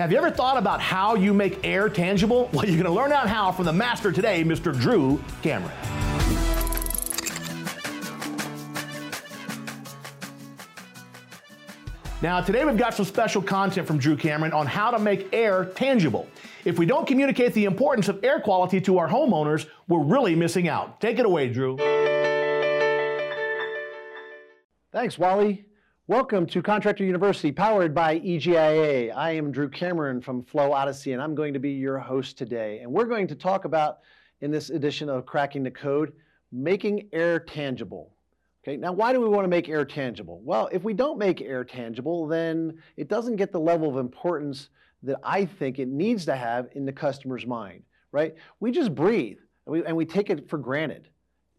Have you ever thought about how you make air tangible? Well, you're going to learn out how from the master today, Mr. Drew Cameron. Now, today we've got some special content from Drew Cameron on how to make air tangible. If we don't communicate the importance of air quality to our homeowners, we're really missing out. Take it away, Drew. Thanks, Wally. Welcome to Contractor University, powered by EGIA. I am Drew Cameron from Flow Odyssey, and I'm going to be your host today. And we're going to talk about, in this edition of Cracking the Code, making air tangible. Okay, now why do we want to make air tangible? Well, if we don't make air tangible, then it doesn't get the level of importance that I think it needs to have in the customer's mind, right? We just breathe and we, and we take it for granted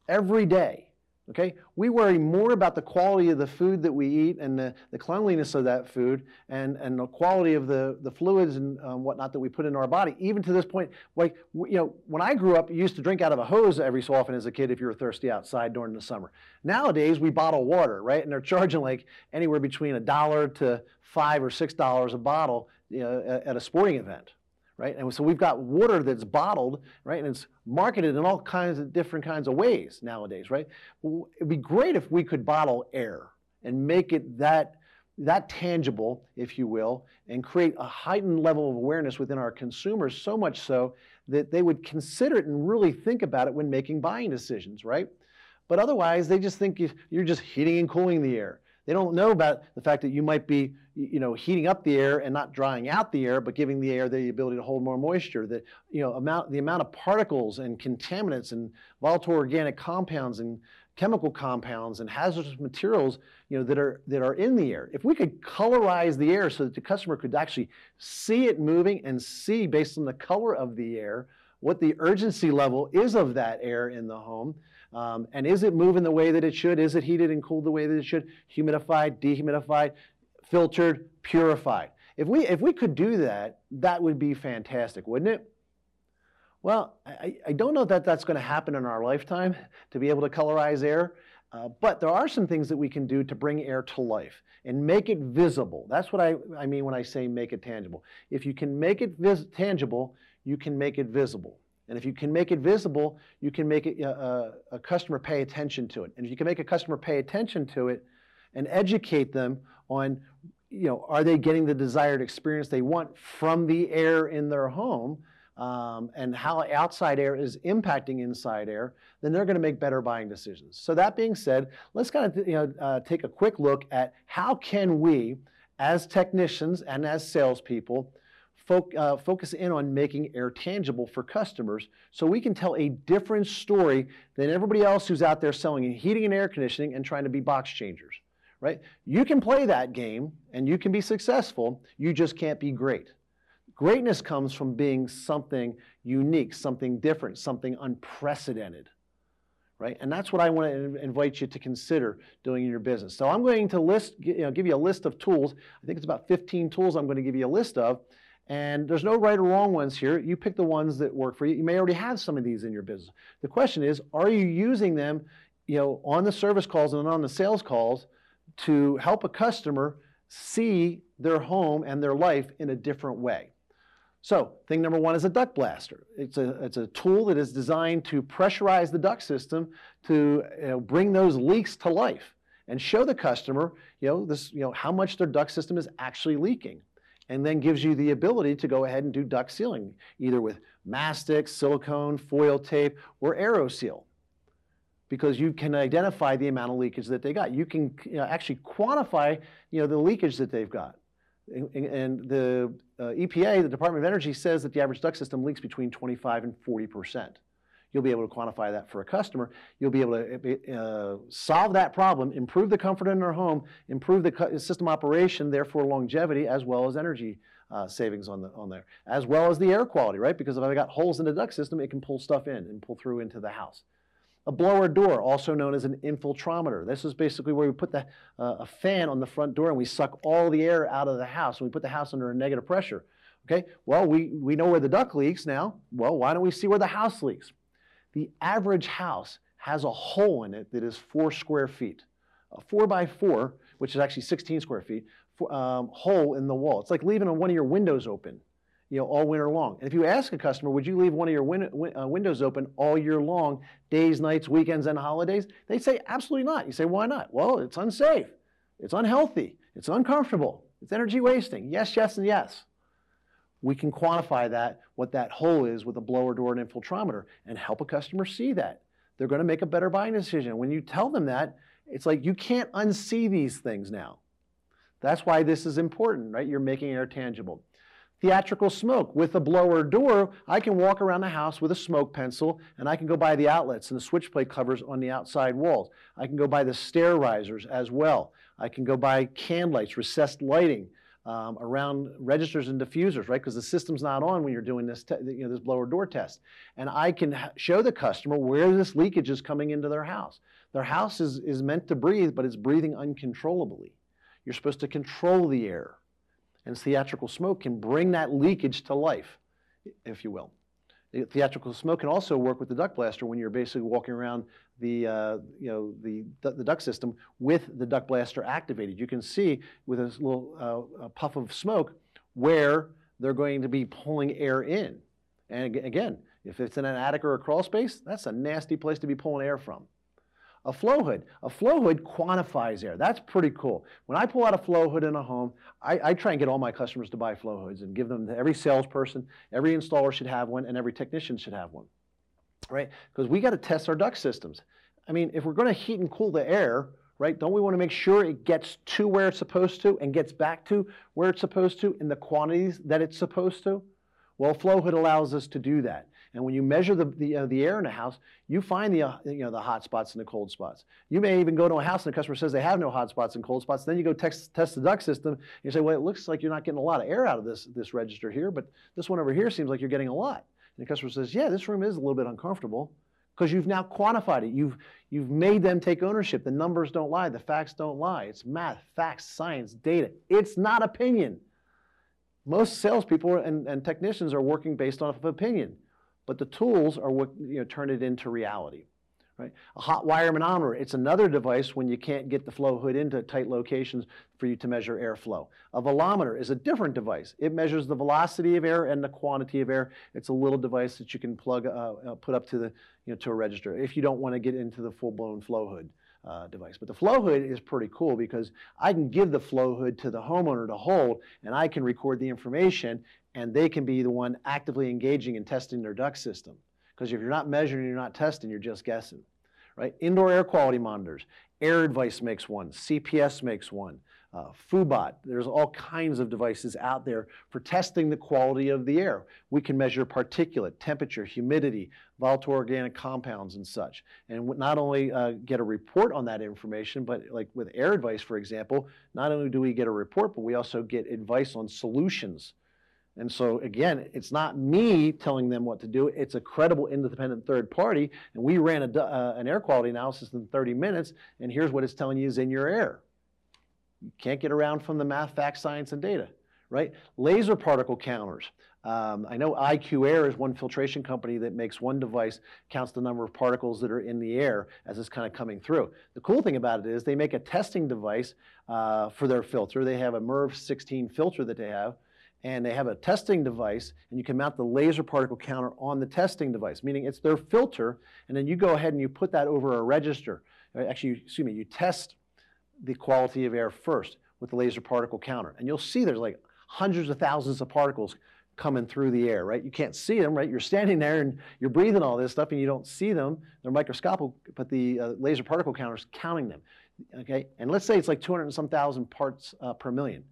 every day. Okay? We worry more about the quality of the food that we eat and the, the cleanliness of that food and, and the quality of the, the fluids and um, whatnot that we put in our body. Even to this point, like, you know, when I grew up, you used to drink out of a hose every so often as a kid if you were thirsty outside during the summer. Nowadays, we bottle water, right? And they're charging like anywhere between a dollar to five or six dollars a bottle you know, at a sporting event right? And so we've got water that's bottled, right? And it's marketed in all kinds of different kinds of ways nowadays, right? It'd be great if we could bottle air and make it that that tangible, if you will, and create a heightened level of awareness within our consumers, so much so that they would consider it and really think about it when making buying decisions, right? But otherwise, they just think you're just heating and cooling the air. They don't know about the fact that you might be, you know, heating up the air and not drying out the air, but giving the air the ability to hold more moisture. The, you know, amount, the amount of particles and contaminants and volatile organic compounds and chemical compounds and hazardous materials, you know, that are that are in the air. If we could colorize the air so that the customer could actually see it moving and see based on the color of the air what the urgency level is of that air in the home, um, and is it moving the way that it should? Is it heated and cooled the way that it should? Humidified, dehumidified, filtered, purified. If we, if we could do that, that would be fantastic, wouldn't it? Well, I, I don't know that that's going to happen in our lifetime to be able to colorize air, uh, but there are some things that we can do to bring air to life and make it visible. That's what I, I mean when I say make it tangible. If you can make it vis- tangible, you can make it visible. And if you can make it visible, you can make it, uh, a customer pay attention to it. And if you can make a customer pay attention to it and educate them on, you know, are they getting the desired experience they want from the air in their home um, and how outside air is impacting inside air, then they're going to make better buying decisions. So that being said, let's kind of you know, uh, take a quick look at how can we, as technicians and as salespeople, uh, focus in on making air tangible for customers so we can tell a different story than everybody else who's out there selling heating and air conditioning and trying to be box changers, right? You can play that game and you can be successful, you just can't be great. Greatness comes from being something unique, something different, something unprecedented. Right? And that's what I want to invite you to consider doing in your business. So I'm going to list, you know, give you a list of tools. I think it's about 15 tools I'm going to give you a list of and there's no right or wrong ones here. You pick the ones that work for you. You may already have some of these in your business. The question is, are you using them, you know, on the service calls and on the sales calls to help a customer see their home and their life in a different way? So, thing number one is a duct blaster. It's a, it's a tool that is designed to pressurize the duct system to you know, bring those leaks to life and show the customer, you know, this, you know, how much their duct system is actually leaking and then gives you the ability to go ahead and do duct sealing, either with mastic, silicone, foil tape, or AeroSeal, because you can identify the amount of leakage that they got. You can you know, actually quantify you know, the leakage that they've got. And the uh, EPA, the Department of Energy, says that the average duct system leaks between 25 and 40 percent. You'll be able to quantify that for a customer. You'll be able to uh, solve that problem, improve the comfort in their home, improve the system operation, therefore longevity, as well as energy uh, savings on, the, on there, as well as the air quality, right? Because if I've got holes in the duct system, it can pull stuff in and pull through into the house. A blower door, also known as an infiltrometer. This is basically where we put the, uh, a fan on the front door and we suck all the air out of the house and we put the house under a negative pressure. Okay, well, we, we know where the duct leaks now. Well, why don't we see where the house leaks? The average house has a hole in it that is four square feet. A four by four, which is actually 16 square feet, um, hole in the wall. It's like leaving one of your windows open, you know, all winter long. And if you ask a customer, would you leave one of your win- win- uh, windows open all year long, days, nights, weekends, and holidays? They say absolutely not. You say why not? Well, it's unsafe, it's unhealthy, it's uncomfortable, it's energy wasting. Yes, yes, and yes. We can quantify that, what that hole is with a blower door and infiltrometer, and help a customer see that. They're going to make a better buying decision. When you tell them that, it's like you can't unsee these things now. That's why this is important, right? You're making air tangible. Theatrical smoke. With a blower door, I can walk around the house with a smoke pencil and I can go by the outlets and the switch plate covers on the outside walls. I can go by the stair risers as well. I can go by can lights, recessed lighting um, around registers and diffusers, right? Because the system's not on when you're doing this, you know, this blower door test. And I can show the customer where this leakage is coming into their house. Their house is, is meant to breathe, but it's breathing uncontrollably. You're supposed to control the air. And theatrical smoke can bring that leakage to life, if you will. The theatrical smoke can also work with the duct blaster when you're basically walking around the, uh, you know, the, the duct system with the duct blaster activated. You can see with a little uh, a puff of smoke where they're going to be pulling air in. And again, if it's in an attic or a crawl space, that's a nasty place to be pulling air from. A flow hood. A flow hood quantifies air. That's pretty cool. When I pull out a flow hood in a home, I, I, try and get all my customers to buy flow hoods and give them to every salesperson, every installer should have one, and every technician should have one, right? Because we got to test our duct systems. I mean, if we're going to heat and cool the air, right, don't we want to make sure it gets to where it's supposed to and gets back to where it's supposed to in the quantities that it's supposed to? Well, flow hood allows us to do that. And when you measure the, the, uh, the air in a house, you find the, uh, you know, the hot spots and the cold spots. You may even go to a house and the customer says they have no hot spots and cold spots. Then you go text, test the duct system. And you say, well, it looks like you're not getting a lot of air out of this, this register here, but this one over here seems like you're getting a lot. And the customer says, yeah, this room is a little bit uncomfortable because you've now quantified it. You've, you've made them take ownership. The numbers don't lie. The facts don't lie. It's math, facts, science, data. It's not opinion. Most salespeople and, and technicians are working based off of opinion but the tools are what you know turn it into reality. Right? A hot wire anemometer, it's another device when you can't get the flow hood into tight locations for you to measure airflow. A velometer is a different device. It measures the velocity of air and the quantity of air. It's a little device that you can plug, uh, uh, put up to the, you know, to a register if you don't want to get into the full-blown flow hood. Uh, device. But the flow hood is pretty cool because I can give the flow hood to the homeowner to hold and I can record the information and they can be the one actively engaging and testing their duct system. Because if you're not measuring, you're not testing, you're just guessing. Right? Indoor air quality monitors. Air Advice makes one. CPS makes one. Uh, Foobot. There's all kinds of devices out there for testing the quality of the air. We can measure particulate, temperature, humidity, volatile organic compounds, and such. And not only uh, get a report on that information, but like with Air Advice, for example, not only do we get a report, but we also get advice on solutions and so again, it's not me telling them what to do. It's a credible independent third party. And we ran a, uh, an air quality analysis in 30 minutes. And here's what it's telling you is in your air. You can't get around from the math, facts, science, and data, right? Laser particle counters. Um, I know IQ Air is one filtration company that makes one device, counts the number of particles that are in the air as it's kind of coming through. The cool thing about it is they make a testing device uh, for their filter. They have a MERV 16 filter that they have and they have a testing device, and you can mount the laser particle counter on the testing device, meaning it's their filter, and then you go ahead and you put that over a register. Actually, excuse me, you test the quality of air first with the laser particle counter, and you'll see there's like hundreds of thousands of particles coming through the air, right? You can't see them, right? You're standing there and you're breathing all this stuff and you don't see them. They're microscopic, but the uh, laser particle counter is counting them, okay? And let's say it's like 200 and some thousand parts uh, per million.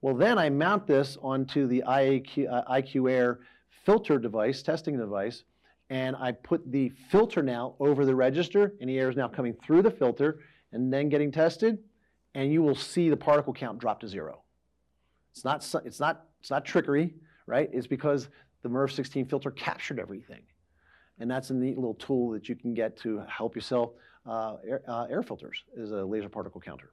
Well, then I mount this onto the IQ, uh, IQ Air filter device, testing device, and I put the filter now over the register, and the air is now coming through the filter and then getting tested, and you will see the particle count drop to zero. It's not, it's not, it's not trickery, right? It's because the MERV 16 filter captured everything. And that's a neat little tool that you can get to help yourself uh, air, uh, air filters is a laser particle counter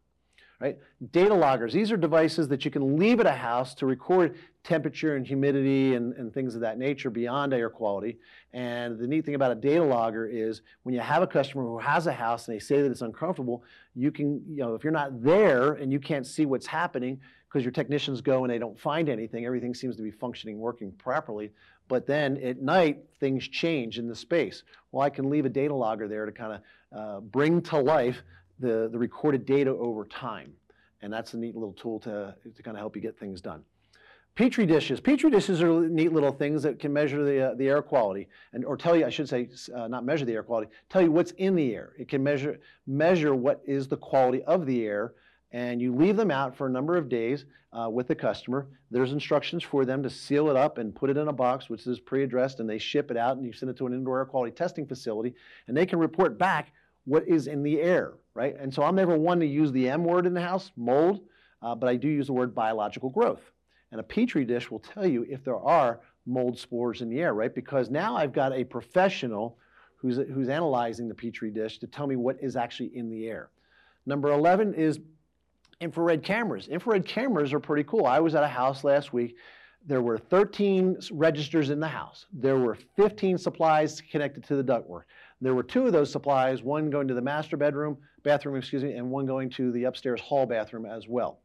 right? Data loggers, these are devices that you can leave at a house to record temperature and humidity and, and things of that nature beyond air quality. And the neat thing about a data logger is when you have a customer who has a house and they say that it's uncomfortable, you can, you know, if you're not there and you can't see what's happening, because your technicians go and they don't find anything. Everything seems to be functioning, working properly. But then at night, things change in the space. Well, I can leave a data logger there to kind of uh, bring to life the, the recorded data over time. And that's a neat little tool to, to kind of help you get things done. Petri dishes. Petri dishes are neat little things that can measure the, uh, the air quality, and or tell you, I should say, uh, not measure the air quality, tell you what's in the air. It can measure measure what is the quality of the air, and you leave them out for a number of days uh, with the customer. There's instructions for them to seal it up and put it in a box, which is pre-addressed, and they ship it out, and you send it to an indoor air quality testing facility, and they can report back what is in the air, right? And so I'm never one to use the M word in the house, mold, uh, but I do use the word biological growth. And a Petri dish will tell you if there are mold spores in the air, right? Because now I've got a professional who's, who's analyzing the Petri dish to tell me what is actually in the air. Number 11 is infrared cameras. Infrared cameras are pretty cool. I was at a house last week. There were 13 registers in the house. There were 15 supplies connected to the ductwork. There were two of those supplies, one going to the master bedroom, bathroom, excuse me, and one going to the upstairs hall bathroom as well.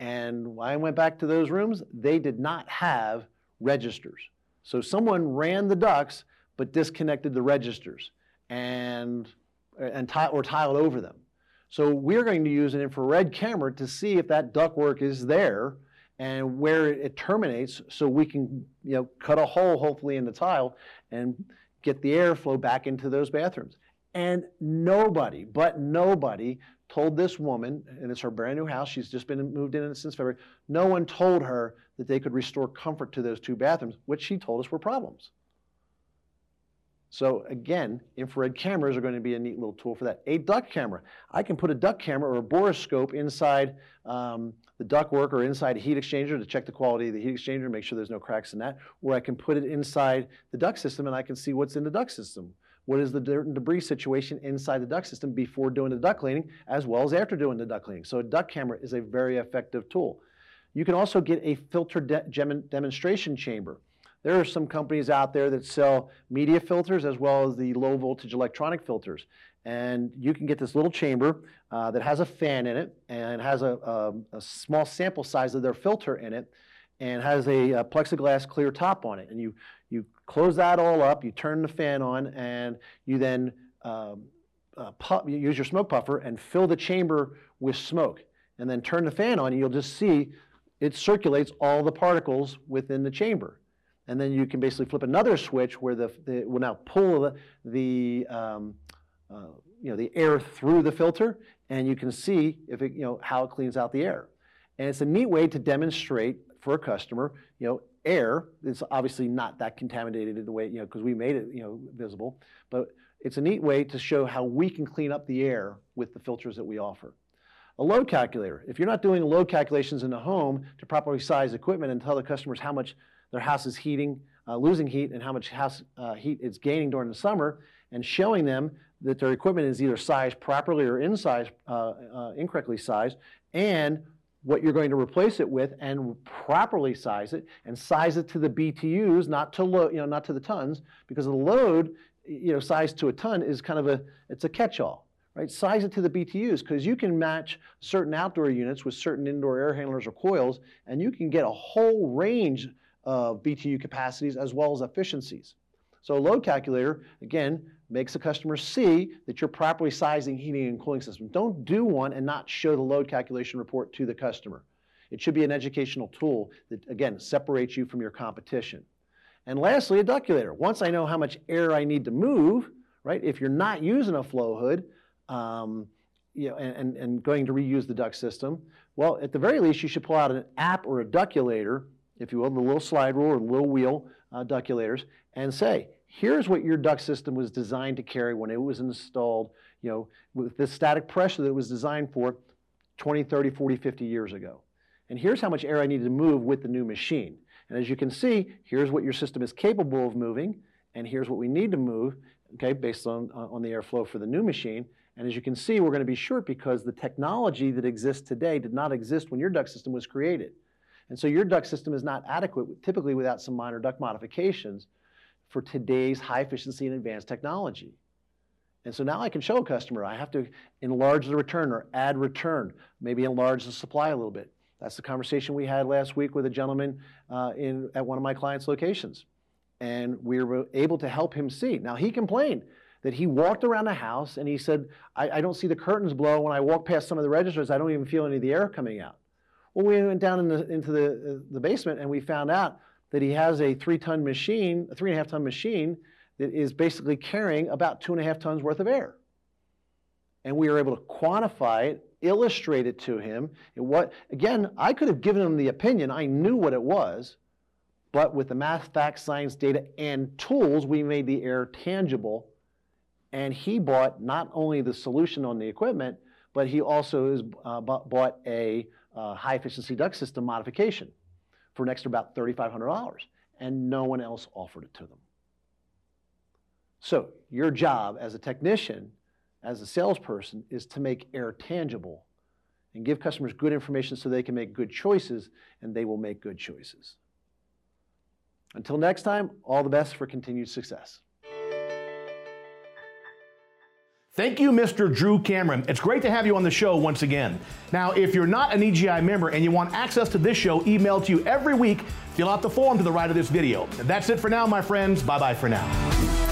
And when I went back to those rooms, they did not have registers. So someone ran the ducts but disconnected the registers and, and or tiled over them. So we're going to use an infrared camera to see if that ductwork is there and where it terminates so we can you know, cut a hole hopefully in the tile and get the airflow back into those bathrooms. And nobody, but nobody told this woman, and it's her brand new house, she's just been moved in since February, no one told her that they could restore comfort to those two bathrooms, which she told us were problems. So again, infrared cameras are going to be a neat little tool for that. A duct camera. I can put a duct camera or a borescope inside um, the ductwork or inside a heat exchanger to check the quality of the heat exchanger, make sure there's no cracks in that. Or I can put it inside the duct system and I can see what's in the duct system. What is the dirt and debris situation inside the duct system before doing the duct cleaning as well as after doing the duct cleaning. So a duct camera is a very effective tool. You can also get a filter de demonstration chamber. There are some companies out there that sell media filters as well as the low voltage electronic filters. And you can get this little chamber uh, that has a fan in it and has a, a, a, small sample size of their filter in it and has a, a plexiglass clear top on it. And you you close that all up, you turn the fan on, and you then um, uh, use your smoke puffer and fill the chamber with smoke. And then turn the fan on, and you'll just see it circulates all the particles within the chamber. And then you can basically flip another switch where the, the will now pull the, the um, uh, you know, the air through the filter, and you can see if it, you know, how it cleans out the air. And it's a neat way to demonstrate for a customer, you know, air is obviously not that contaminated in the way, you know, because we made it, you know, visible. But it's a neat way to show how we can clean up the air with the filters that we offer. A load calculator. If you're not doing load calculations in the home to properly size equipment and tell the customers how much their house is heating, uh, losing heat, and how much house uh, heat it's gaining during the summer, and showing them that their equipment is either sized properly or in size, uh, uh incorrectly sized, and what you're going to replace it with and properly size it and size it to the BTUs, not to lo- you know, not to the tons, because the load, you know, size to a ton is kind of a it's a catch-all, right? Size it to the BTUs because you can match certain outdoor units with certain indoor air handlers or coils, and you can get a whole range of BTU capacities as well as efficiencies. So a load calculator, again, makes the customer see that you're properly sizing heating and cooling system. Don't do one and not show the load calculation report to the customer. It should be an educational tool that, again, separates you from your competition. And lastly, a ductulator. Once I know how much air I need to move, right, if you're not using a flow hood, um, you know, and, and going to reuse the duct system, well, at the very least, you should pull out an app or a ductulator, if you will, the little slide rule or little wheel uh, and say, here's what your duct system was designed to carry when it was installed, you know, with the static pressure that it was designed for 20, 30, 40, 50 years ago. And here's how much air I needed to move with the new machine. And as you can see, here's what your system is capable of moving, and here's what we need to move, okay, based on, on the airflow for the new machine. And as you can see, we're going to be short because the technology that exists today did not exist when your duct system was created. And so your duct system is not adequate, typically without some minor duct modifications, for today's high efficiency and advanced technology. And so now I can show a customer I have to enlarge the return or add return, maybe enlarge the supply a little bit. That's the conversation we had last week with a gentleman uh, in, at one of my clients' locations. And we were able to help him see. Now, he complained that he walked around the house and he said, I, I don't see the curtains blow. When I walk past some of the registers, I don't even feel any of the air coming out. Well, we went down in the, into the, uh, the basement and we found out that he has a three ton machine, a three and a half ton machine that is basically carrying about two and a half tons worth of air. And we were able to quantify it, illustrate it to him. What, again, I could have given him the opinion, I knew what it was, but with the math, facts, science, data, and tools, we made the air tangible. And he bought not only the solution on the equipment, but he also has, uh, bought a uh, high efficiency duct system modification for an extra about $3,500. And no one else offered it to them. So, your job as a technician, as a salesperson, is to make air tangible and give customers good information so they can make good choices, and they will make good choices. Until next time, all the best for continued success. Thank you, Mr. Drew Cameron. It's great to have you on the show once again. Now, if you're not an EGIA member and you want access to this show emailed to you every week, fill out the form to the right of this video. That's it for now, my friends. Bye bye for now.